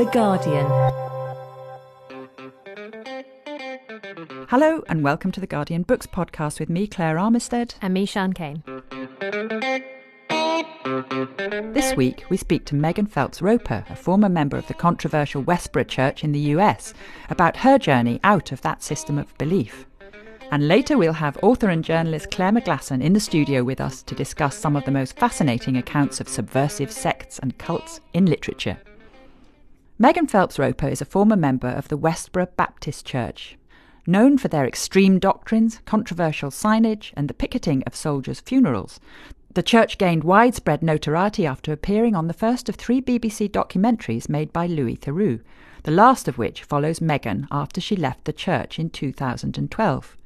The Guardian. Hello, and welcome to the Guardian Books podcast with me, Claire Armistead. And me, Sian Cain. This week, we speak to Megan Phelps Roper, a former member of the controversial Westboro Church in the US, about her journey out of that system of belief. And later, we'll have author and journalist Claire McGlasson in the studio with us to discuss some of the most fascinating accounts of subversive sects and cults in literature. Megan Phelps Roper is a former member of the Westboro Baptist Church. Known for their extreme doctrines, controversial signage, and the picketing of soldiers' funerals, the church gained widespread notoriety after appearing on the first of three BBC documentaries made by Louis Theroux, the last of which follows Megan after she left the church in 2012.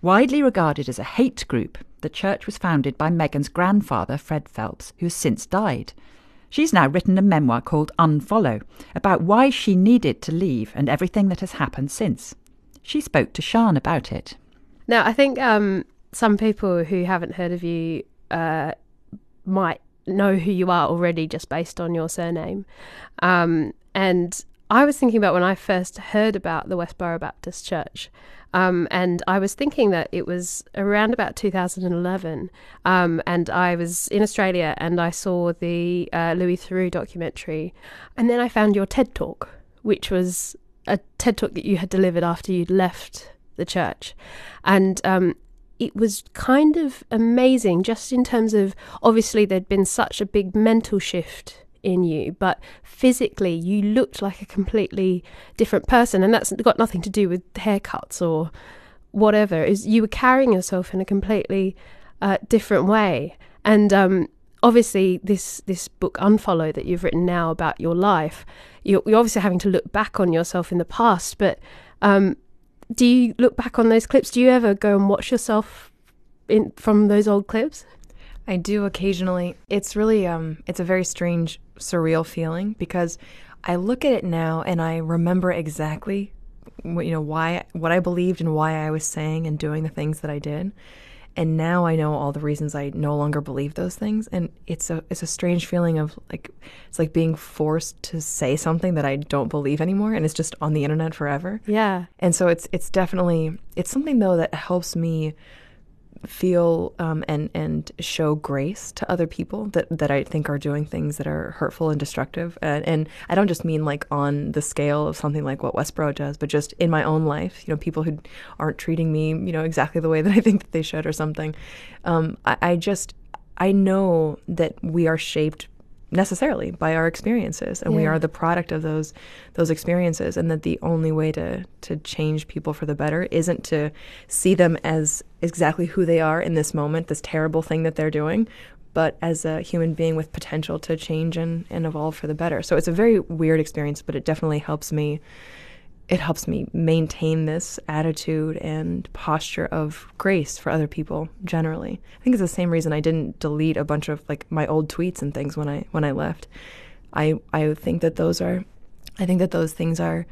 Widely regarded as a hate group, the church was founded by Megan's grandfather, Fred Phelps, who has since died. She's now written a memoir called Unfollow about why she needed to leave and everything that has happened since. She spoke to Sian about it. Now, I think um, some people who haven't heard of you uh, might know who you are already just based on your surname. Um, and I was thinking about when I first heard about the Westboro Baptist Church. Um, and I was thinking that it was around about 2011. Um, and I was in Australia and I saw the uh, Louis Theroux documentary. And then I found your TED talk, which was a TED talk that you had delivered after you'd left the church. And um, it was kind of amazing, just in terms of obviously there'd been such a big mental shift in you, but physically you looked like a completely different person, and that's got nothing to do with haircuts or whatever. Is you were carrying yourself in a completely uh, different way, and um, obviously this this book Unfollow that you've written now about your life, you're, you're obviously having to look back on yourself in the past, but um, do you look back on those clips? Do you ever go and watch yourself in from those old clips? I do occasionally. It's really um it's a very strange surreal feeling because I look at it now and I remember exactly what, you know why what I believed and why I was saying and doing the things that I did. And now I know all the reasons I no longer believe those things and it's a it's a strange feeling of like it's like being forced to say something that I don't believe anymore and it's just on the internet forever. Yeah. And so it's it's definitely it's something though that helps me feel um, and and show grace to other people that that I think are doing things that are hurtful and destructive. And, and I don't just mean like on the scale of something like what Westboro does, but just in my own life. You know, people who aren't treating me, you know, exactly the way that I think that they should, or something. Um, I, I just I know that we are shaped necessarily by our experiences and yeah. we are the product of those those experiences and that the only way to to change people for the better isn't to see them as exactly who they are in this moment this terrible thing that they're doing but as a human being with potential to change and, and evolve for the better so it's a very weird experience but it definitely helps me it helps me maintain this attitude and posture of grace for other people generally. I think it's the same reason I didn't delete a bunch of like my old tweets and things when I when I left. I I think that those are I think that those things are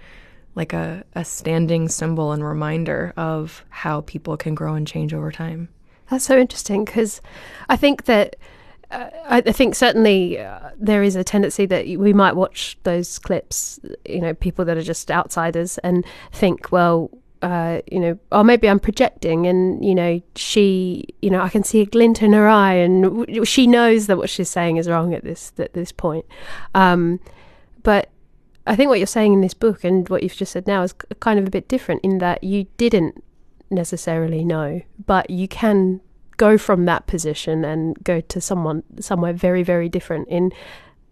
like a, a standing symbol and reminder of how people can grow and change over time. That's so interesting because I think that uh, I, think certainly uh, there is a tendency that we might watch those clips, you know, people that are just outsiders and think, well, uh, you know, or maybe I'm projecting, and you know, she, you know, I can see a glint in her eye, and w- she knows that what she's saying is wrong at this at this point. Um, but I think what you're saying in this book and what you've just said now is kind of a bit different in that you didn't necessarily know, but you can go from that position and go to someone somewhere very very different in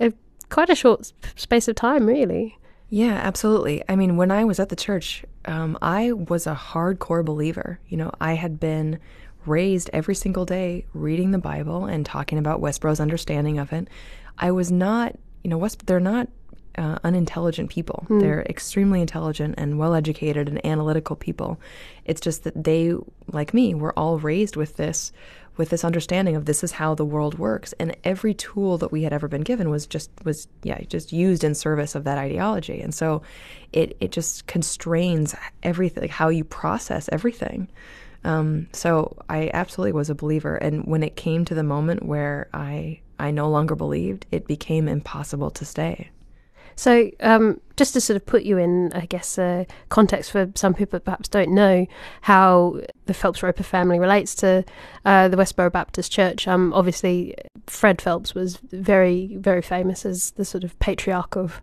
a, quite a short space of time really. Yeah absolutely. I mean when i was at the church um, i was a hardcore believer. You know i had been raised every single day reading the bible and talking about westboro's understanding of it. I was not you know west they're not uh, unintelligent people. Mm. They're extremely intelligent and well educated and analytical people. It's just that they, like me, were all raised with this with this understanding of this is how the world works and every tool that we had ever been given was just was yeah just used in service of that ideology and so it it just constrains everything like how you process everything um, so I absolutely was a believer and when it came to the moment where I I no longer believed it became impossible to stay So, um, just to sort of put you in, I guess, uh, context for some people that perhaps don't know how the Phelps Roper family relates to uh, the Westboro Baptist Church. Um, obviously, Fred Phelps was very, very famous as the sort of patriarch of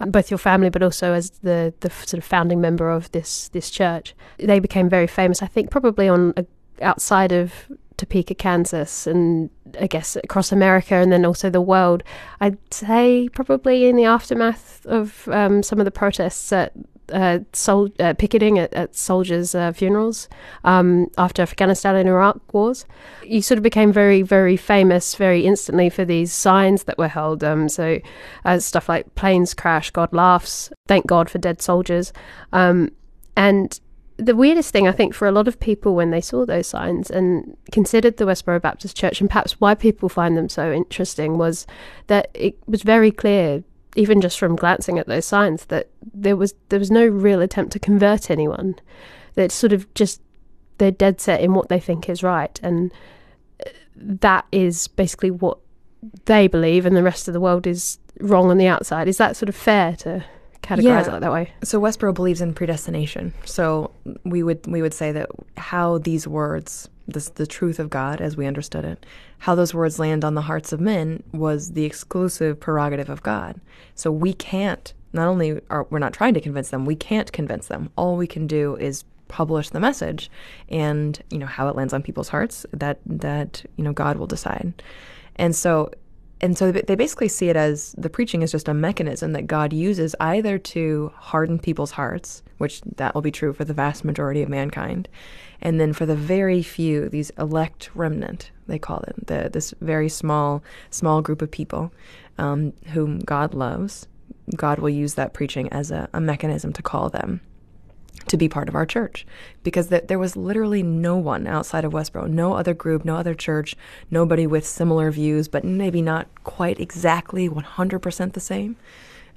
um, both your family, but also as the the sort of founding member of this this church. They became very famous, I think, probably on a, outside of Topeka, Kansas, and I guess across America and then also the world. I'd say probably in the aftermath of um, some of the protests at uh, sol- uh, picketing at, at soldiers' uh, funerals um, after Afghanistan and Iraq wars. You sort of became very, very famous very instantly for these signs that were held. Um, so uh, stuff like planes crash, God laughs, thank God for dead soldiers. Um, and the weirdest thing I think for a lot of people when they saw those signs and considered the Westboro Baptist Church and perhaps why people find them so interesting was that it was very clear even just from glancing at those signs that there was there was no real attempt to convert anyone. That sort of just they're dead set in what they think is right and uh, that is basically what they believe and the rest of the world is wrong on the outside. Is that sort of fair to categorize yeah. it that way. So Westboro believes in predestination. So we would we would say that how these words, this the truth of God as we understood it, how those words land on the hearts of men was the exclusive prerogative of God. So we can't not only are we're not trying to convince them, we can't convince them. All we can do is publish the message and you know how it lands on people's hearts that that you know God will decide. And so and so they basically see it as the preaching is just a mechanism that God uses either to harden people's hearts, which that will be true for the vast majority of mankind, and then for the very few, these elect remnant, they call it, the, this very small, small group of people um, whom God loves, God will use that preaching as a, a mechanism to call them to be part of our church because th- there was literally no one outside of Westboro, no other group, no other church, nobody with similar views, but maybe not quite exactly 100% the same.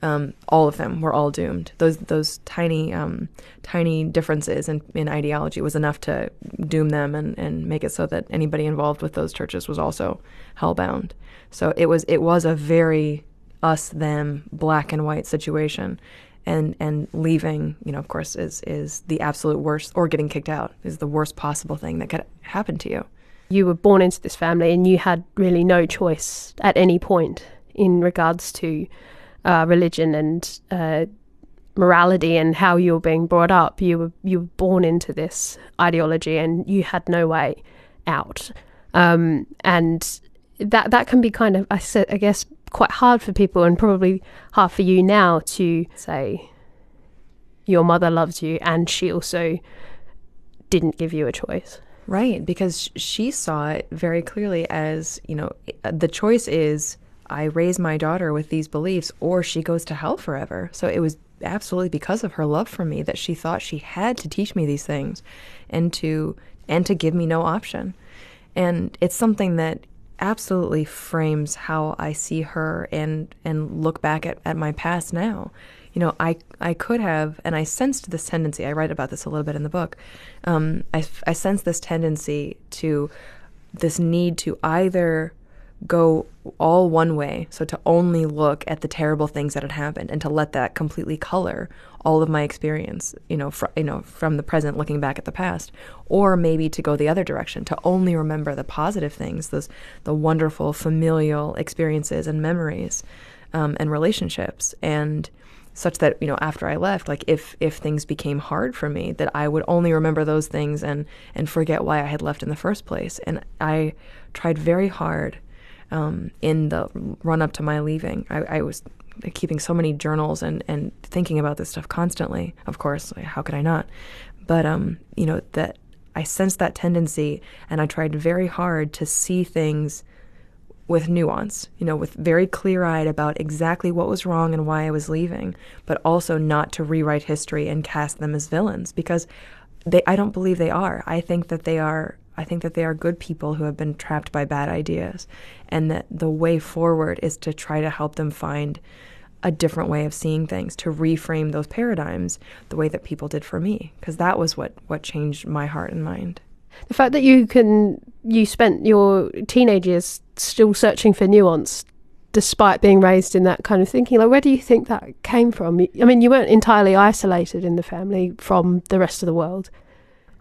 Um, all of them were all doomed. Those those tiny um, tiny differences in, in ideology was enough to doom them and, and make it so that anybody involved with those churches was also hellbound. So it was it was a very us them black and white situation and and leaving, you know, of course, is is the absolute worst, or getting kicked out is the worst possible thing that could happen to you. You were born into this family, and you had really no choice at any point in regards to uh, religion and uh, morality and how you were being brought up. You were you were born into this ideology, and you had no way out. Um, and that that can be kind of, I, I guess, quite hard for people and probably hard for you now to say your mother loves you and she also didn't give you a choice. Right, because she saw it very clearly as, you know, uh, the choice is I raise my daughter with these beliefs or she goes to hell forever. So it was absolutely because of her love for me that she thought she had to teach me these things and to and to give me no option. And it's something that absolutely frames how I see her and and look back at, at my past now. You know, I I could have, and I sensed this tendency. I write about this a little bit in the book. Um, I I sense this tendency to this need to either go all one way, so to only look at the terrible things that had happened and to let that completely color all of my experience, you know, fr- you know, from the present looking back at the past, or maybe to go the other direction, to only remember the positive things, those the wonderful familial experiences and memories um, and relationships, and such that you know after I left, like if if things became hard for me, that I would only remember those things and and forget why I had left in the first place. And I tried very hard um, in the run up to my leaving. I, I, was keeping so many journals and, and thinking about this stuff constantly. Of course, how could I not? But um, you know that I sensed that tendency, and I tried very hard to see things with nuance. You know, with very clear eyed about exactly what was wrong and why I was leaving, but also not to rewrite history and cast them as villains because they. I don't believe they are. I think that they are I think that they are good people who have been trapped by bad ideas, and that the way forward is to try to help them find a different way of seeing things, to reframe those paradigms the way that people did for me, because that was what what changed my heart and mind. The fact that you can you spent your teenage years still searching for nuance despite being raised in that kind of thinking. Like, where do you think that came from? I mean, you weren't entirely isolated in the family from the rest of the world.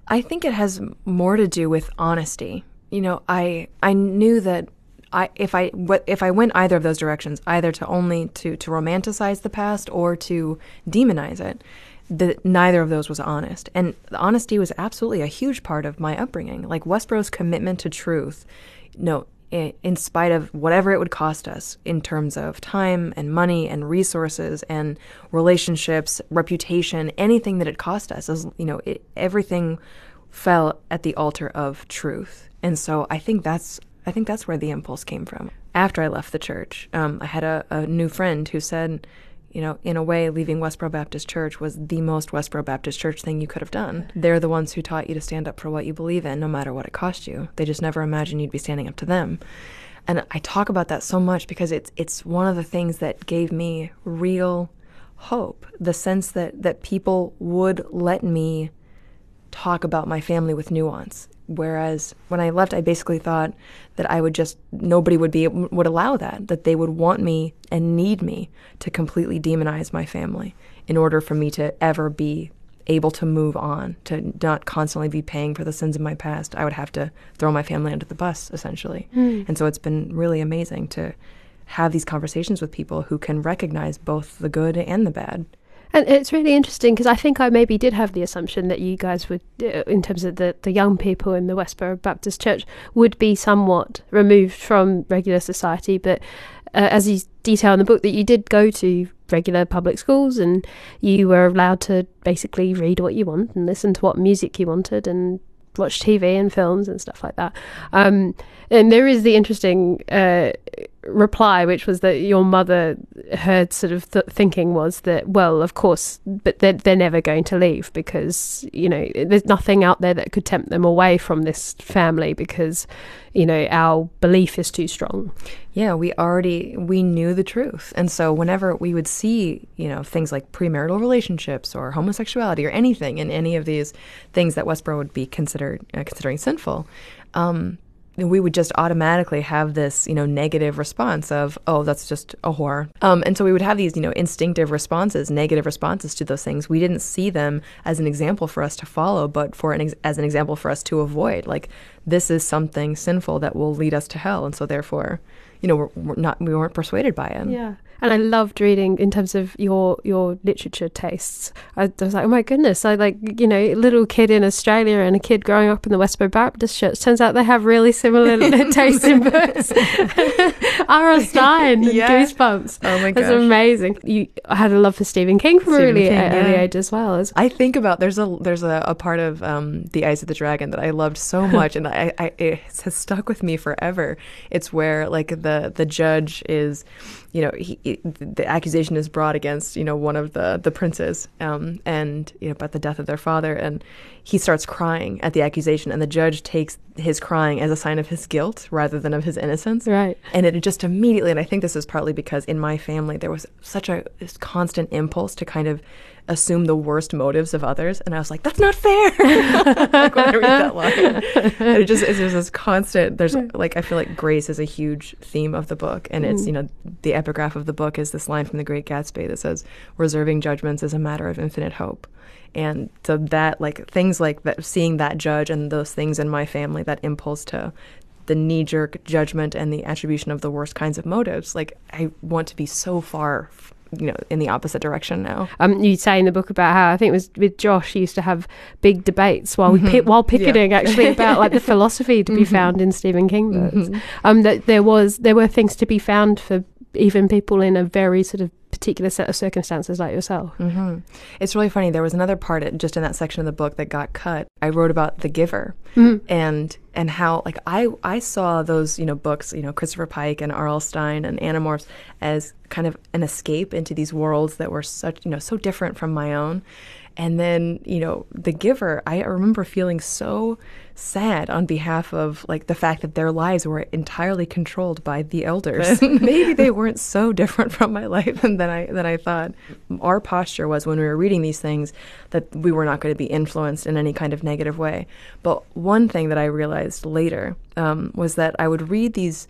I think it has more to do with honesty. You know, I I knew that I if I what if I went either of those directions, either to only to to romanticize the past or to demonize it, that neither of those was honest. And the honesty was absolutely a huge part of my upbringing. Like Westboro's commitment to truth, no, in spite of whatever it would cost us in terms of time and money and resources and relationships, reputation, anything that it cost us, as you know, it, everything fell at the altar of truth. And so I think that's I think that's where the impulse came from. After I left the church, um, I had a, a new friend who said, you know, in a way, leaving Westboro Baptist Church was the most Westboro Baptist Church thing you could have done. They're the ones who taught you to stand up for what you believe in, no matter what it cost you. They just never imagined you'd be standing up to them. And I talk about that so much because it's it's one of the things that gave me real hope. The sense that that people would let me talk about my family with nuance. Whereas when I left, I basically thought that I would just nobody would be would allow that that they would want me and need me to completely demonize my family in order for me to ever be able to move on to not constantly be paying for the sins of my past. I would have to throw my family under the bus essentially. Mm. and so it's been really amazing to have these conversations with people who can recognize both the good and the bad and it's really interesting because I think I maybe did have the assumption that you guys would, uh, in terms of the, the young people in the Westboro Baptist Church, would be somewhat removed from regular society. But uh, as you detail in the book, that you did go to regular public schools and you were allowed to basically read what you want and listen to what music you wanted and watch TV and films and stuff like that. Um, and there is the interesting uh, reply, which was that your mother, her sort of th- thinking was that, well, of course, but they're, they're never going to leave because, you know, there's nothing out there that could tempt them away from this family because, you know, our belief is too strong. Yeah, we already, we knew the truth. And so whenever we would see, you know, things like premarital relationships or homosexuality or anything in any of these things that Westboro would be considered, uh, considering sinful, um, we would just automatically have this, you know, negative response of, oh, that's just a whore. Um, and so we would have these, you know, instinctive responses, negative responses to those things. We didn't see them as an example for us to follow, but for an ex- as an example for us to avoid. Like this is something sinful that will lead us to hell, and so therefore, you know, we're, we're not we weren't persuaded by it. Yeah and I loved reading in terms of your your literature tastes. I, I, was like, oh my goodness, I like you know, little kid in Australia and a kid growing up in the Westboro Baptist Church. Turns out they have really similar tastes in books. R.L. Stine, yeah. Goosebumps. Oh my gosh, that's amazing. You had a love for Stephen King from Stephen a really King, early yeah. age as well. As I think about there's a there's a, a part of um, the Eyes of the Dragon that I loved so much, and I, I it has stuck with me forever. It's where like the the judge is you know, he, the accusation is brought against, you know, one of the the princes, um, and you know, about the death of their father, and he starts crying at the accusation, and the judge takes his crying as a sign of his guilt rather than of his innocence. Right. And it just immediately, and I think this is partly because in my family there was such a constant impulse to kind of assume the worst motives of others, and I was like, "That's not fair." like when I read that line, and it just it's just this constant. There's like I feel like grace is a huge theme of the book, and it's mm. you know the epigraph of the book is this line from The Great Gatsby that says, "Reserving judgments is a matter of infinite hope." And so that like things like that, seeing that judge and those things in my family, that impulse to the knee jerk judgment and the attribution of the worst kinds of motives. Like I want to be so far you know in the opposite direction now. Um, you say in the book about how I think it was with Josh, you used to have big debates while we mm-hmm. while picketing yeah. actually about like the philosophy to be mm-hmm. found in Stephen King books. Mm-hmm. Um, that there was there were things to be found for even people in a very sort of particular set of circumstances like yourself. Mm-hmm. It's really funny. There was another part just in that section of the book that got cut. I wrote about the giver mm-hmm. and and how like I I saw those you know books you know Christopher Pike and R.L. Stine and Animorphs as kind of an escape into these worlds that were such you know so different from my own. And then, you know, The Giver, I remember feeling so sad on behalf of like the fact that their lives were entirely controlled by the elders. Maybe they weren't so different from my life than I than I thought. Our posture was when we were reading these things that we were not going to be influenced in any kind of negative way. But one thing that I realized later um, was that I would read these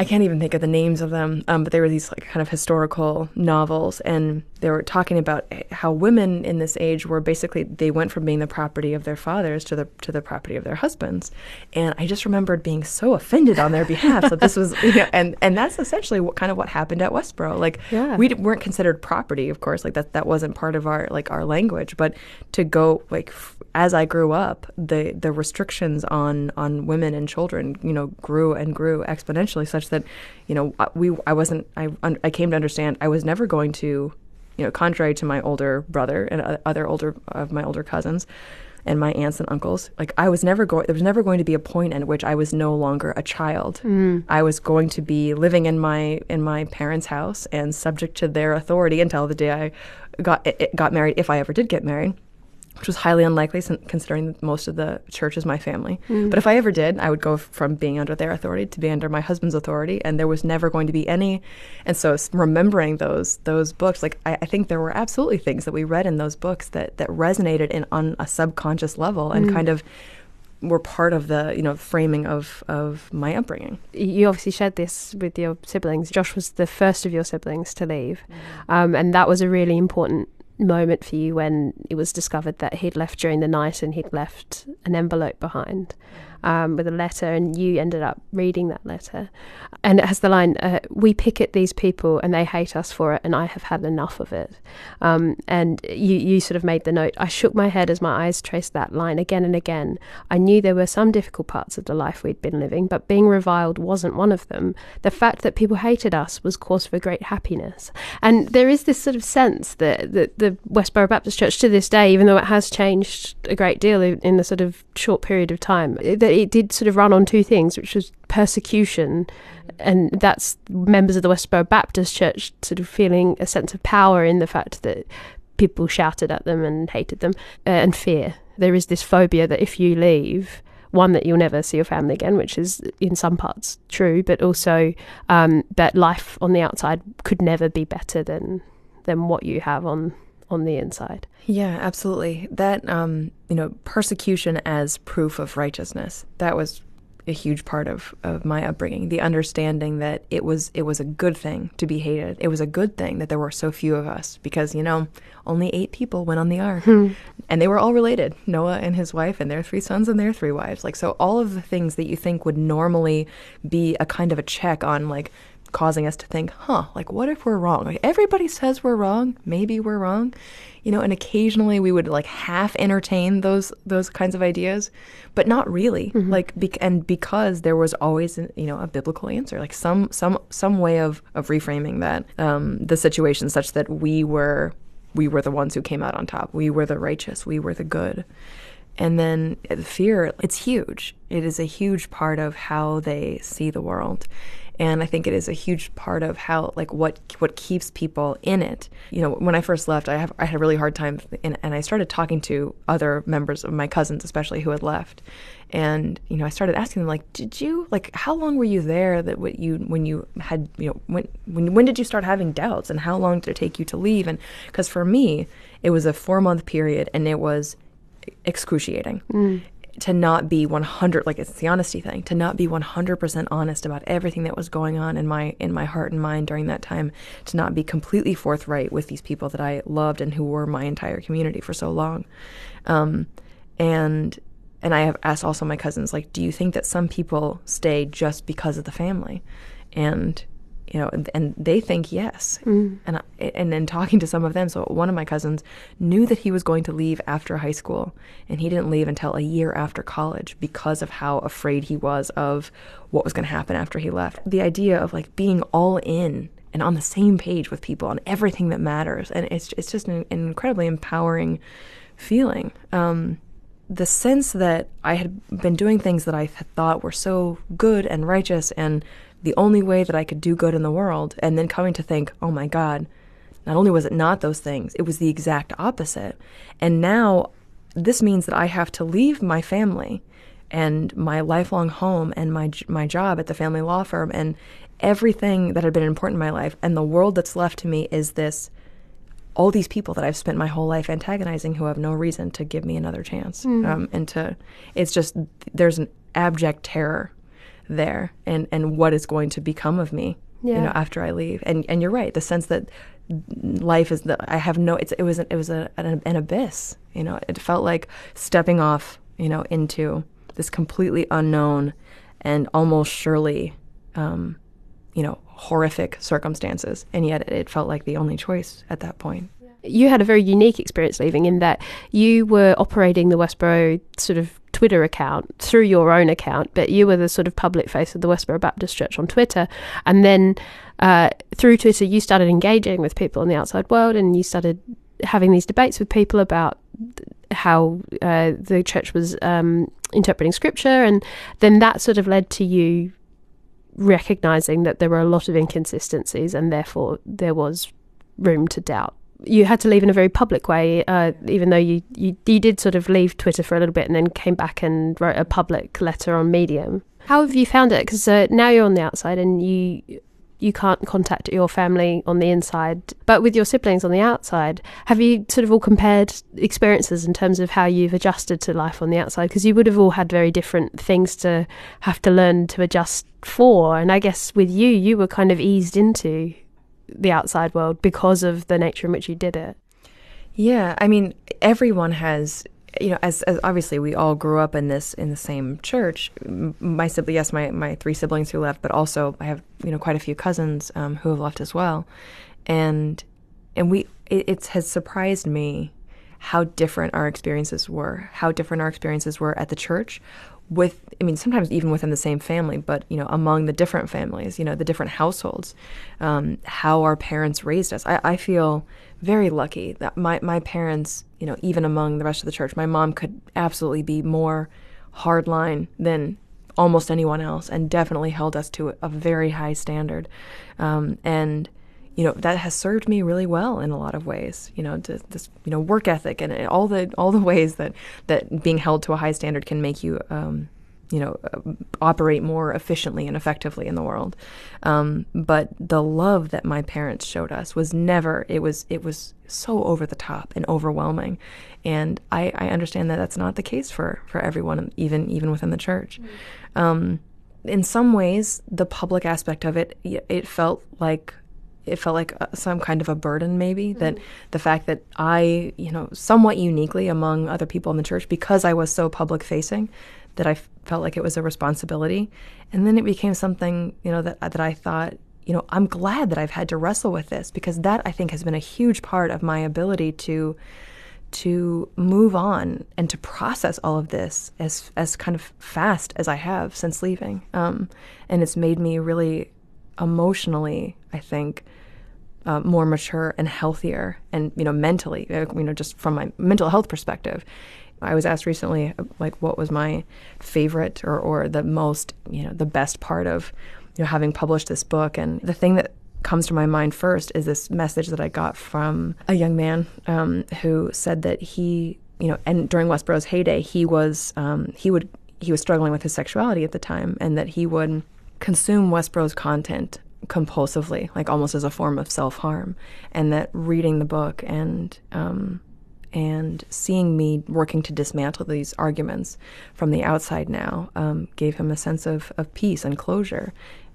I can't even think of the names of them, um, but they were these like kind of historical novels, and they were talking about how women in this age were basically they went from being the property of their fathers to the to the property of their husbands, and I just remembered being so offended on their behalf that this was, you know, and and that's essentially what kind of what happened at Westboro. Like Yeah. we d- weren't considered property, of course, like that that wasn't part of our like our language, but to go like f- as I grew up, the the restrictions on on women and children, you know, grew and grew exponentially, such that, you know, I- we I wasn't I I came to understand I was never going to, you know, contrary to my older brother and other older of my older cousins. And my aunts and uncles, like I was never going. There was never going to be a point at which I was no longer a child. Mm. I was going to be living in my in my parents' house and subject to their authority until the day I got got married, if I ever did get married which was highly unlikely considering that most of the church is my family. Mm. But if I ever did, I would go from being under their authority to be under my husband's authority, and there was never going to be any. And so, remembering those those books, like I, I think there were absolutely things that we read in those books that that resonated in on a subconscious level and mm. kind of were part of the you know framing of of my upbringing. you obviously shared this with your siblings. Josh was the first of your siblings to leave, mm. um, and that was a really important moment for you when it was discovered that he'd left during the night and he'd left an envelope behind um, with a letter, and you ended up reading that letter. And it has the line, uh, "We picket these people, and they hate us for it, and I have had enough of it." Um, and you, you sort of made the note. I shook my head as my eyes traced that line again and again. I knew there were some difficult parts of the life we'd been living, but being reviled wasn't one of them. The fact that people hated us was cause for great happiness. And there is this sort of sense that, that the Westboro Baptist Church to this day, even though it has changed a great deal in, a sort of short period of time, that it did sort of run on two things, which was persecution and that's members of the Westboro Baptist Church sort of feeling a sense of power in the fact that people shouted at them and hated them, uh, and fear. There is this phobia that if you leave, one that you'll never see your family again, which is in some parts true, but also um, that life on the outside could never be better than than what you have on on the inside. Yeah, absolutely. That um, you know, persecution as proof of righteousness. That was a huge part of, of my upbringing. The understanding that it was it was a good thing to be hated. It was a good thing that there were so few of us because, you know, only eight people went on the ark. And they were all related. Noah and his wife and their three sons and their three wives. Like so all of the things that you think would normally be a kind of a check on like causing us to think, huh, like what if we're wrong? Like everybody says we're wrong, maybe we're wrong. You know, and occasionally we would like half entertain those those kinds of ideas, but not really. Like bec- and because there was always you know a biblical answer, like some some some way of of reframing that um, the situation such that we were we were the ones who came out on top. We were the righteous. We were the good. And then fear, it's huge. It is a huge part of how they see the world. And I think it is a huge part of how, like, what what keeps people in it. You know, when I first left, I have I had a really hard time, and, and I started talking to other members of my cousins, especially who had left, and you know, I started asking them, like, did you like how long were you there? That what you when you had you know when when when did you start having doubts, and how long did it take you to leave? And because for me, it was a four month period, and it was excruciating mm. To not be 100 like it's the honesty thing to not be 100% honest about everything that was going on in my in my heart and mind during that time to not be completely forthright with these people that I loved and who were my entire community for so long. Um, and and I have asked also my cousins like do you think that some people stay just because of the family? And you know and, and they think yes. And I, and then talking to some of them so one of my cousins knew that he was going to leave after high school and he didn't leave until a year after college because of how afraid he was of what was going to happen after he left. The idea of like being all in and on the same page with people on everything that matters and it's it's just an, an incredibly empowering feeling. Um the sense that I had been doing things that I th- thought were so good and righteous and the only way that I could do good in the world, and then coming to think, oh my God, not only was it not those things, it was the exact opposite. And now this means that I have to leave my family and my lifelong home and my my job at the family law firm and everything that had been important in my life and the world that's left to me is this all these people that I've spent my whole life antagonizing who have no reason to give me another chance. Um, and to, it's just, there's an abject terror there and and what is going to become of me Yeah. you know after I leave. And and you're right the sense that life is that I have no it's it was it was a, an, an abyss you know. It felt like stepping off you know into this completely unknown and almost surely um, you know horrific circumstances. And yet it felt like the only choice at that point you had a very unique experience leaving in that you were operating the Westboro sort of Twitter account through your own account, but you were the sort of public face of the Westboro Baptist Church on Twitter. And then uh, through Twitter, you started engaging with people in the outside world and you started having these debates with people about how uh, the church was um, interpreting scripture. And then that sort of led to you recognizing that there were a lot of inconsistencies and therefore there was room to doubt you had to leave in a very public way, uh, even though you, you you did sort of leave Twitter for a little bit and then came back and wrote a public letter on Medium. How have you found it? Because uh, now you're on the outside and you you can't contact your family on the inside, but with your siblings on the outside, have you sort of all compared experiences in terms of how you've adjusted to life on the outside? Because you would have all had very different things to have to learn to adjust for, and I guess with you, you were kind of eased into the outside world because of the nature in which you did it. Yeah, I mean, everyone has, you know, as, as obviously we all grew up in this in the same church. My sibling, yes, my my three siblings who left, but also I have you know quite a few cousins um, who have left as well, and and we it, it has surprised me how different our experiences were, how different our experiences were at the church, with i mean sometimes even within the same family but you know among the different families you know the different households um, how our parents raised us. I, I feel very lucky that my, my parents you know even among the rest of the church my mom could absolutely be more hardline than almost anyone else and definitely held us to a very high standard. Um, and you know that has served me really well in a lot of ways you know to this you know work ethic and all the all the ways that that being held to a high standard can make you um, you know uh, operate more efficiently and effectively in the world. Um, but the love that my parents showed us was never it was it was so over the top and overwhelming. And I, I understand that that's not the case for for everyone even even within the church. Mm. um, in some ways the public aspect of it it felt like it felt like uh, some kind of a burden maybe mm-hmm. that the fact that I, you know, somewhat uniquely among other people in the church because I was so public facing that I f- felt like it was a responsibility. And then it became something, you know, that that I thought, you know, I'm glad that I've had to wrestle with this because that I think has been a huge part of my ability to to move on and to process all of this as as kind of fast as I have since leaving. Um, and it's made me really emotionally, I think, uh, more mature and healthier, and you know, mentally, uh, you know, just from my mental health perspective. I was asked recently, like, what was my favorite or, or the most, you know, the best part of, you know, having published this book. And the thing that comes to my mind first is this message that I got from a young man um, who said that he, you know, and during Westboro's heyday, he was, um, he would, he was struggling with his sexuality at the time, and that he would consume Westboro's content compulsively, like almost as a form of self harm, and that reading the book and um, and seeing me working to dismantle these arguments from the outside now um, gave him a sense of, of peace and closure.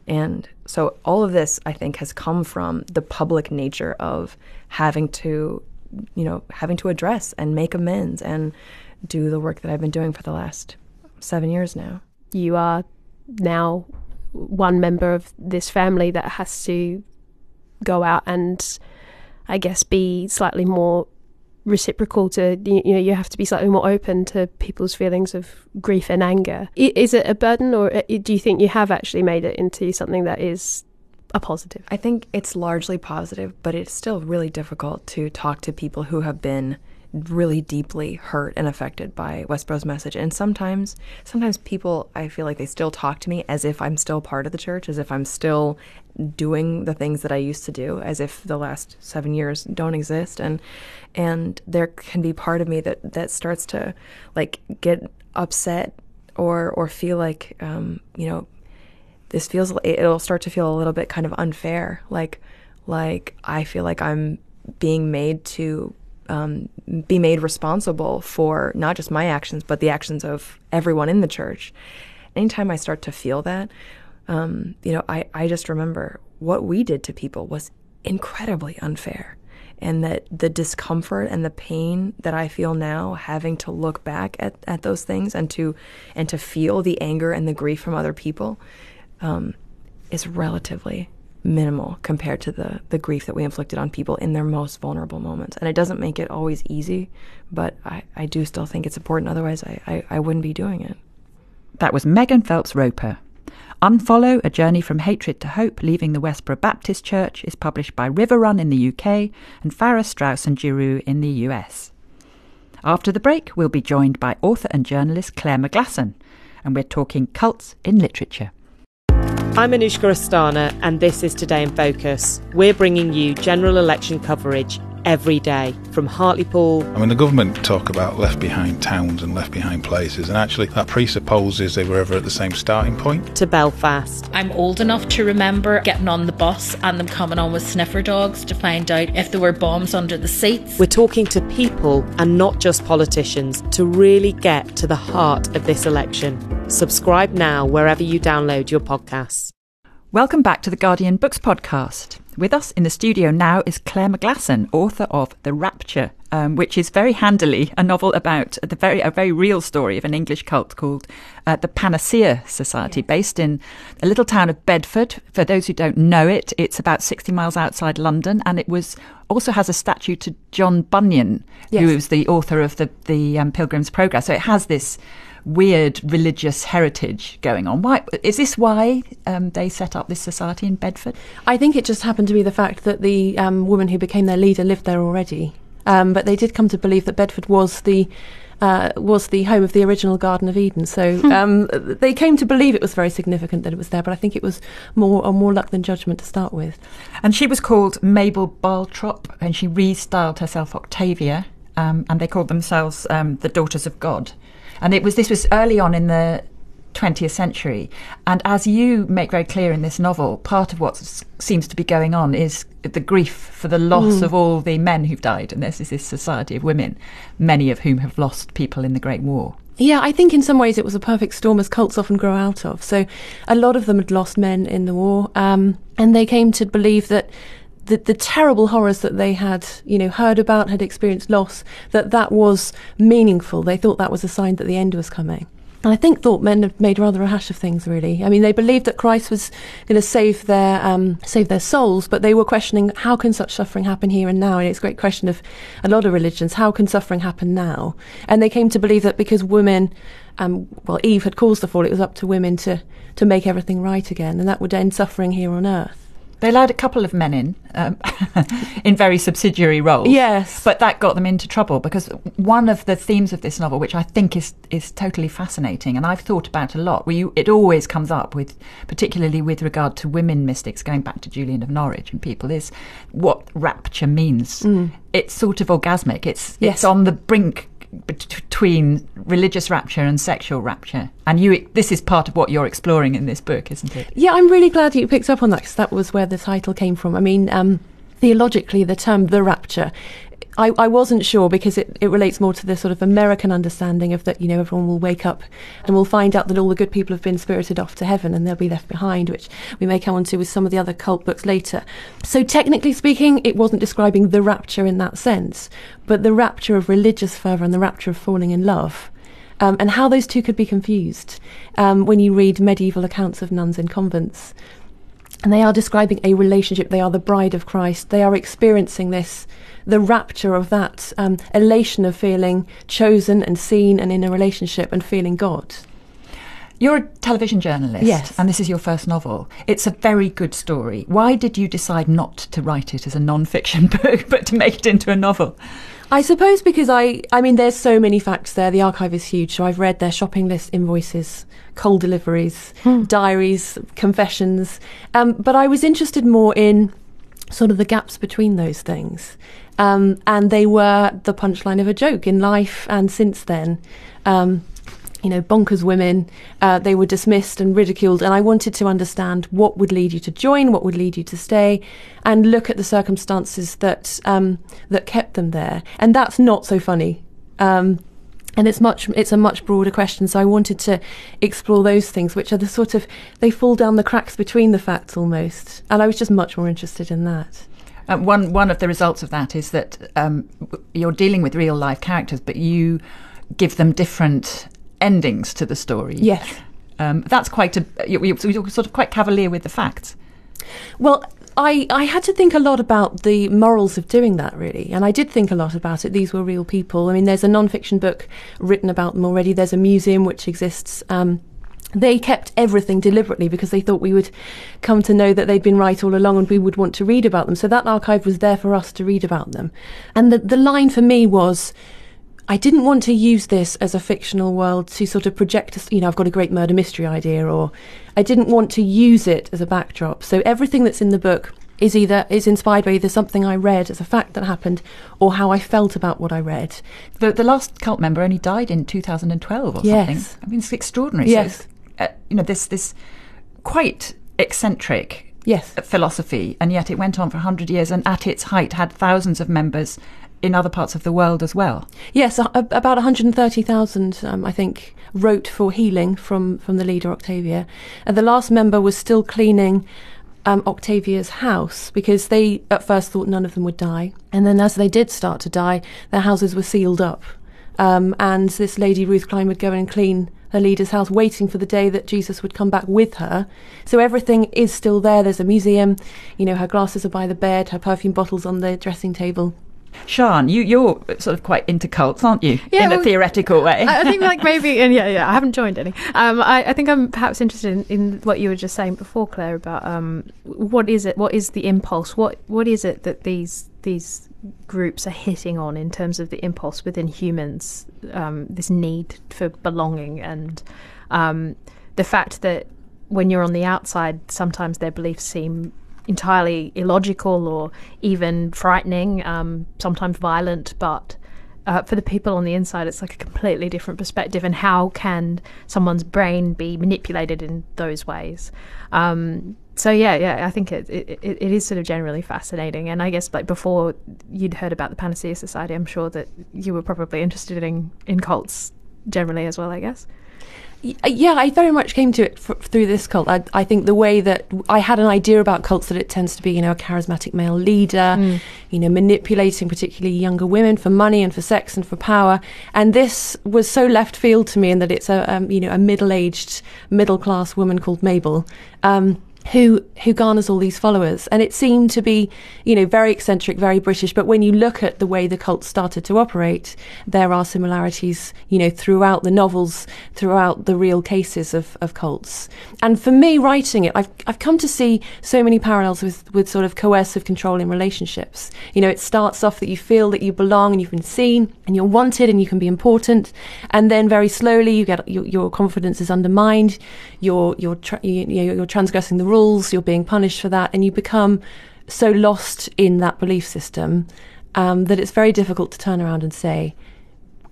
And so all of this, I think, has come from the public nature of having to, you know, having to address and make amends and do the work that I've been doing for the last seven years now. You are now one member of this family that has to go out and I guess be slightly more reciprocal to you know you have to be slightly more open to people's feelings of grief and anger. Is it a burden or uh, do you think you have actually made it into something that is a positive? I think it's largely positive but it's still really difficult to talk to people who have been really deeply hurt and affected by Westboro's message. And sometimes, sometimes people, I feel like they still talk to me as if I'm still part of the church, as if I'm still doing the things that I used to do, as if the last seven years don't exist. And and there can be part of me that that starts to like get upset or or feel like um, you know this feels it'll start to feel a little bit kind of unfair, like like I feel like I'm being made to um, be made responsible for not just my actions, but the actions of everyone in the church. anytime I start to feel that, um, you know, I, I just remember what we did to people was incredibly unfair. And that the discomfort and the pain that I feel now having to look back at, at those things and to and to feel the anger and the grief from other people um, is relatively minimal compared to the, the grief that we inflicted on people in their most vulnerable moments. And it doesn't make it always easy, but I, I do still think it's important. Otherwise, I, I, I wouldn't be doing it. That was Megan Phelps Roper. Unfollow A Journey from Hatred to Hope Leaving the Westboro Baptist Church is published by River Run in the UK and Farrar, Straus and Giroux in the US. After the break, we'll be joined by author and journalist Claire McGlasson, and we're talking cults in literature. I'm Anushka Asthana, and this is Today in Focus. We're bringing you general election coverage every day from Hartlepool. I mean, the government talk about left behind towns and left behind places, and actually, that presupposes they were ever at the same starting point. To Belfast. I'm old enough to remember getting on the bus and them coming on with sniffer dogs to find out if there were bombs under the seats. We're talking to people and not just politicians to really get to the heart of this election. Subscribe now wherever you download your podcasts. Welcome back to the Guardian Books podcast. With us in the studio now is Claire McGlasson, author of The Rapture, um, which is very handily a novel about the very a very real story of an English cult called uh, the Panacea Society, yes. based in a little town of Bedford. For those who don't know it, it's about sixty miles outside London, and it was also has a statue to John Bunyan, yes. who was the author of the the um, Pilgrim's Progress. So it has this weird religious heritage going on. Why is this? Why um, they set up this society in Bedford? I think it just happened to be the fact that the um, woman who became their leader lived there already. Um, but they did come to believe that Bedford was the uh, was the home of the original Garden of Eden. So hmm. um, they came to believe it was very significant that it was there, but I think it was more or more luck than judgment to start with. And she was called Mabel Barltrop, and she restyled herself Octavia, um, and they called themselves um, the Daughters of God. And it was this was early on in the 20th century. And as you make very clear in this novel, part of what seems to be going on is the grief for the loss mm. of all the men who've died. And this is this society of women, many of whom have lost people in the Great War. Yeah, I think in some ways it was a perfect storm, as cults often grow out of. So a lot of them had lost men in the war, um, and they came to believe that the, the terrible horrors that they had, you know, heard about, had experienced loss, that that was meaningful. They thought that was a sign that the end was coming. And I think thought men had made rather a hash of things. Really, I mean, they believed that Christ was going to save their um, save their souls, but they were questioning how can such suffering happen here and now. And it's a great question of a lot of religions: how can suffering happen now? And they came to believe that because women, um, well, Eve had caused the fall, it was up to women to to make everything right again, and that would end suffering here on earth. They allowed a couple of men in, um, in very subsidiary roles. Yes, but that got them into trouble because one of the themes of this novel, which I think is is totally fascinating, and I've thought about a lot, where you, it always comes up with, particularly with regard to women mystics, going back to Julian of Norwich and people, is what rapture means. Mm. It's sort of orgasmic. It's yes. it's on the brink between religious rapture and sexual rapture. And you, this is part of what you're exploring in this book, isn't it? Yeah, I'm really glad you picked up on that because that was where the title came from. I mean, um, theologically, the term the rapture I, I wasn't sure because it, it relates more to the sort of American understanding of that, you know, everyone will wake up and we'll find out that all the good people have been spirited off to heaven and they'll be left behind, which we may come on to with some of the other cult books later. So, technically speaking, it wasn't describing the rapture in that sense, but the rapture of religious fervour and the rapture of falling in love. Um, and how those two could be confused um, when you read medieval accounts of nuns in convents. And they are describing a relationship. They are the bride of Christ. They are experiencing this the rapture of that um, elation of feeling chosen and seen and in a relationship and feeling God. You're a television journalist, yes, and this is your first novel. It's a very good story. Why did you decide not to write it as a non-fiction book, but to make it into a novel? I suppose because I, I mean, there's so many facts there. The archive is huge, so I've read their shopping list, invoices, coal deliveries, hmm. diaries, confessions. Um, but I was interested more in sort of the gaps between those things. Um, and they were the punchline of a joke in life and since then. Um, you know, bonkers women, uh, they were dismissed and ridiculed. And I wanted to understand what would lead you to join, what would lead you to stay, and look at the circumstances that um, that kept them there. And that's not so funny. Um, and it's much it's a much broader question so i wanted to explore those things which are the sort of they fall down the cracks between the facts almost and i was just much more interested in that uh, one one of the results of that is that um, you're dealing with real life characters but you give them different endings to the story yes um, that's quite a you're, sort of quite cavalier with the facts well I, I had to think a lot about the morals of doing that, really. And I did think a lot about it. These were real people. I mean, there's a non fiction book written about them already, there's a museum which exists. Um, they kept everything deliberately because they thought we would come to know that they'd been right all along and we would want to read about them. So that archive was there for us to read about them. And the, the line for me was I didn't want to use this as a fictional world to sort of project, you know, I've got a great murder mystery idea, or I didn't want to use it as a backdrop. So everything that's in the book is either is inspired by either something I read as a fact that happened or how I felt about what I read. The, the last cult member only died in 2012 or yes. something. I mean, it's extraordinary. Yes. So uh, you know, this this quite eccentric yes. philosophy, and yet it went on for 100 years and at its height had thousands of members in other parts of the world as well. Yes, about 130,000, um, I think, wrote for healing from, from the leader, Octavia. And the last member was still cleaning um, Octavia's house because they at first thought none of them would die. And then as they did start to die, their houses were sealed up. Um, and this lady, Ruth Klein, would go and clean her leader's house, waiting for the day that Jesus would come back with her. So everything is still there. There's a museum. You know, her glasses are by the bed, her perfume bottles on the dressing table. Sian, you you're sort of quite into cults, aren't you? Yeah, in well, a theoretical way. I think like maybe, and yeah, yeah, I haven't joined any. Um, I, I think I'm perhaps interested in, in what you were just saying before, Claire, about um, what is it? What is the impulse? What what is it that these these groups are hitting on in terms of the impulse within humans, um, this need for belonging, and um, the fact that when you're on the outside, sometimes their beliefs seem entirely illogical or even frightening, um, sometimes violent, but uh, for the people on the inside, it's like a completely different perspective. And how can someone's brain be manipulated in those ways? Um, so yeah, yeah, I think it, it it is sort of generally fascinating. And I guess like before you'd heard about the Panacea Society, I'm sure that you were probably interested in in cults generally as well. I guess. Yeah, I very much came to it f- through this cult. I, I, think the way that I had an idea about cults that it tends to be, you know, a charismatic male leader, mm. you know, manipulating particularly younger women for money and for sex and for power. And this was so left field to me in that it's a, um, you know, a middle-aged, middle-class woman called Mabel. Um, who who garners all these followers. And it seemed to be you know very eccentric very british. But when you look at the way the cult started to operate there are similarities you know throughout the novels throughout the real cases of, of cults. And for me writing it I've, I've come to see so many parallels with with sort of coercive control in relationships. You know it starts off that you feel that you belong and you've been seen and you're wanted and you can be important. And then very slowly you get your, your confidence is undermined. You're you're tra- you, you're transgressing the rules rules, you're being punished for that, and you become so lost in that belief system um, that it's very difficult to turn around and say,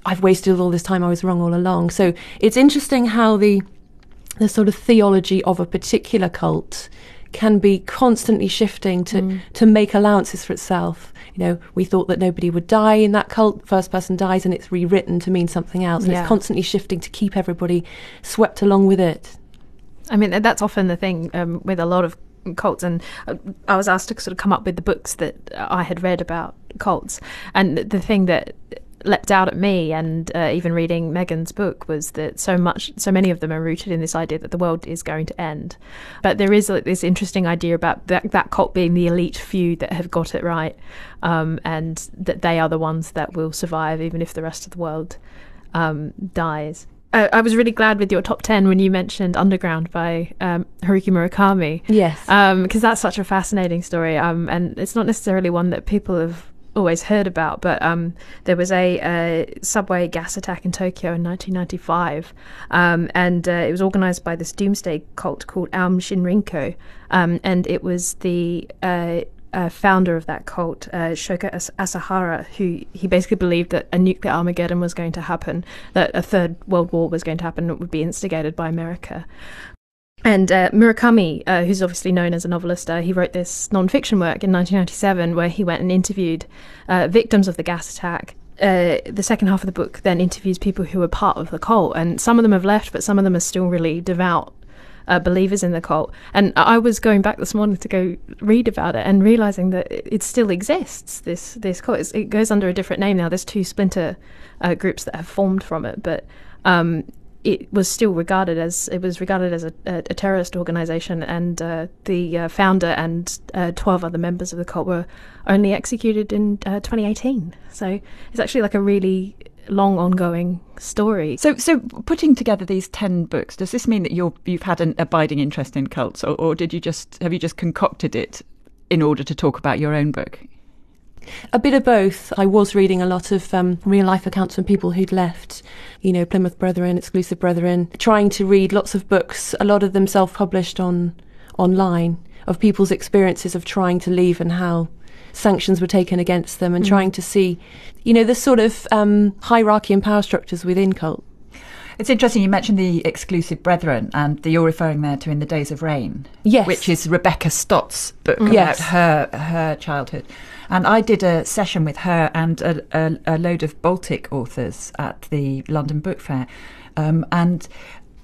I've wasted all this time, I was wrong all along. So it's interesting how the the sort of theology of a particular cult can be constantly shifting to mm. to make allowances for itself. You know, we thought that nobody would die in that cult. First person dies, and it's rewritten to mean something else. And yeah. it's constantly shifting to keep everybody swept along with it. I mean, that's often the thing um, with a lot of cults. And uh, I was asked to sort of come up with the books that I had read about cults. And the thing that leapt out at me and uh, even reading Megan's book was that so much so many of them are rooted in this idea that the world is going to end but there is like, this interesting idea about that, that cult being the elite few that have got it right um, and that they are the ones that will survive even if the rest of the world um, dies uh, I was really glad with your top 10 when you mentioned Underground by um, Haruki Murakami. Yes. Because um, that's such a fascinating story. Um, and it's not necessarily one that people have always heard about, but um, there was a, a, subway gas attack in Tokyo in 1995. Um, and uh, it was organized by this doomsday cult called Aum Shinrikyo, Um, and it was the. Uh, uh, founder of that cult, uh, Shoko As- Asahara, who he basically believed that a nuclear Armageddon was going to happen, that a third world war was going to happen, it would be instigated by America. And uh, Murakami, uh, who's obviously known as a novelist, uh, he wrote this non-fiction work in 1997 where he went and interviewed uh, victims of the gas attack uh, the second half of the book then interviews people who were part of the cult, and some of them have left, but some of them are still really devout uh, believers in the cult. And I was going back this morning to go read about it and realizing that it still exists. This this cult it goes under a different name now. There's two splinter uh, groups that have formed from it, but um, it was still regarded as it was regarded as a, a, a terrorist organization, and uh, the uh, founder and uh, twelve other members of the cult were only executed in uh, 2018. So it's actually like a really long ongoing story. So, so putting together these ten books, does this mean that you're you've had an abiding interest in cults, or, or did you just have you just concocted it in order to talk about your own book? A bit of both. I was reading a lot of um, real life accounts from people who'd left, you know, Plymouth Brethren, Exclusive Brethren, trying to read lots of books, a lot of them self published on online, of people's experiences of trying to leave and how sanctions were taken against them and mm. trying to see, you know, the sort of um, hierarchy and power structures within cult. It's interesting you mentioned the exclusive brethren, and you're referring there to In the Days of Rain, yes, which is Rebecca Stott's book mm. yes. about her her childhood. And I did a session with her and a, a, a load of Baltic authors at the London Book Fair, um, and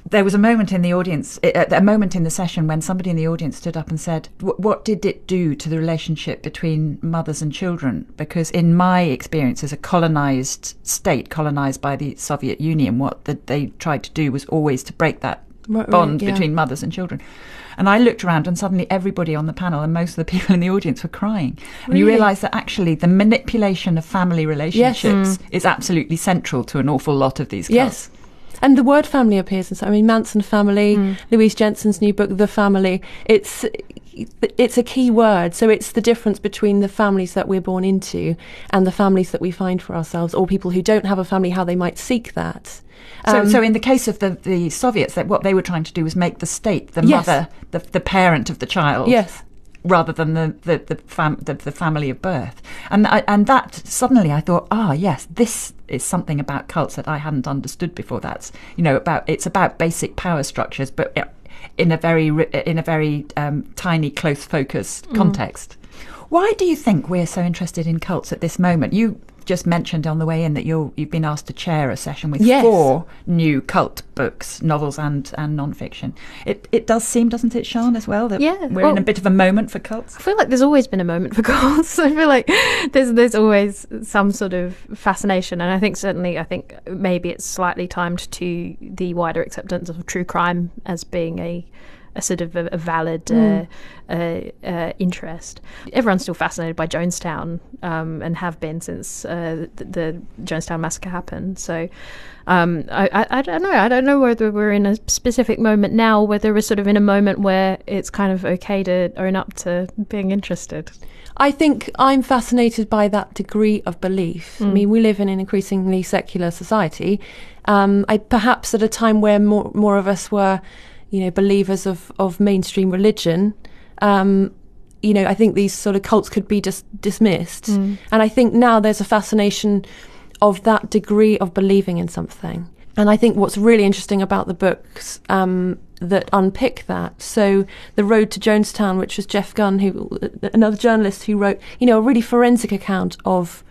there was a moment in the audience, a moment in the session when somebody in the audience stood up and said, What did it do to the relationship between mothers and children? Because, in my experience as a colonized state, colonized by the Soviet Union, what the, they tried to do was always to break that right, bond yeah. between mothers and children. And I looked around, and suddenly everybody on the panel and most of the people in the audience were crying. And you realise that actually the manipulation of family relationships yes. mm. is absolutely central to an awful lot of these cults. Yes. And the word family appears in so I mean Manson family, mm. Louise Jensen's new book, The Family. It's it's a key word. So it's the difference between the families that we're born into and the families that we find for ourselves, or people who don't have a family, how they might seek that. So, um, so in the case of the, the Soviets, that what they were trying to do was make the state the yes. mother, the, the parent of the child. Yes rather than the the the, fam- the, the family of birth. And I, and that suddenly I thought, ah, yes, this is something about cults that I hadn't understood before. That's you know about it's about basic power structures, but in a very in a very um, tiny, close focus mm. context. Why do you think we're so interested in cults at this moment? You just mentioned on the way in that you have been asked to chair a session with yes. four new cult books, novels and and non-fiction. It it does seem, doesn't it, Sian, as well, that yeah, we're well, in a bit of a moment for cults. I feel like there's always been a moment for cults. I feel like there's there's always some sort of fascination, and I think certainly I think maybe it's slightly timed to the wider acceptance of true crime as being a a sort of a, a valid mm. uh, uh, interest. Everyone's still fascinated by Jonestown um, and have been since uh, the, the, Jonestown massacre happened. So um, I, I, I, don't know. I don't know whether we're in a specific moment now, whether we're sort of in a moment where it's kind of okay to own up to being interested. I think I'm fascinated by that degree of belief. Mm. I mean, we live in an increasingly secular society. Um, I, perhaps at a time where more more of us were you know, believers of, of mainstream religion, um, you know, I think these sort of cults could be just dismissed. Mm. And I think now there's a fascination of that degree of believing in something. And I think what's really interesting about the books um, that unpick that. So, The Road to Jonestown, which was Jeff Guinn, who another journalist who wrote, you know, a really forensic account of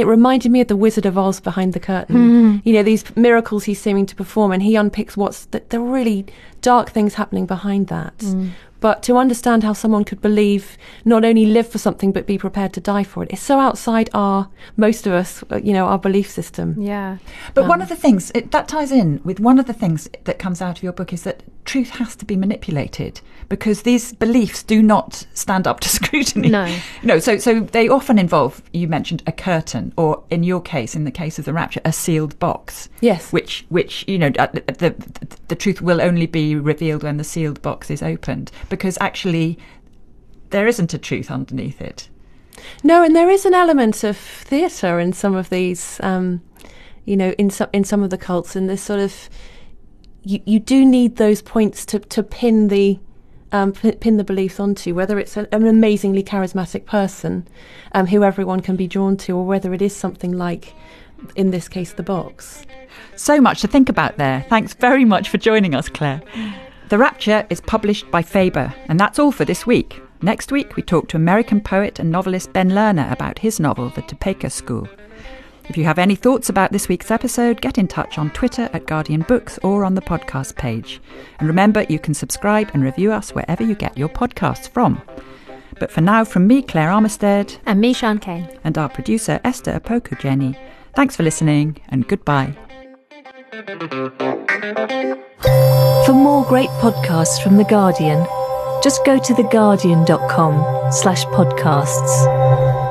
it reminded me of the Wizard of Oz behind the curtain. Mm. You know, these miracles he's seeming to perform, and he unpicks what's the, the really dark things happening behind that. Mm. But to understand how someone could believe, not only live for something, but be prepared to die for it, it, is so outside our, most of us, uh, you know, our belief system. Yeah. But um, one of the things, it, that ties in with one of the things that comes out of your book is that truth has to be manipulated because these beliefs do not stand up to scrutiny. No. No, so, so they often involve, you mentioned a curtain, or in your case, in the case of the rapture, a sealed box. Yes. Which, which you know, uh, the, the, the truth will only be revealed when the sealed box is opened because actually there isn't a truth underneath it. No, and there is an element of theatre in some of these, um, you know, in some in some of the cults, and this sort of you you do need those points to to pin the um, pin the beliefs onto, whether it's a, an amazingly charismatic person um, who everyone can be drawn to, or whether it is something like, in this case, the box. So much to think about there. Thanks very much for joining us, Claire. The Rapture is published by Faber, and that's all for this week. Next week, we talk to American poet and novelist Ben Lerner about his novel, The Topeka School. If you have any thoughts about this week's episode, get in touch on Twitter at Guardian Books or on the podcast page. And remember, you can subscribe and review us wherever you get your podcasts from. But for now, from me, Claire Armistead, And me, Sian Cain. and our producer, Esther Opoku-Gyeni, thanks for listening and goodbye. For more great podcasts from The Guardian, just go to theguardian.com slash podcasts.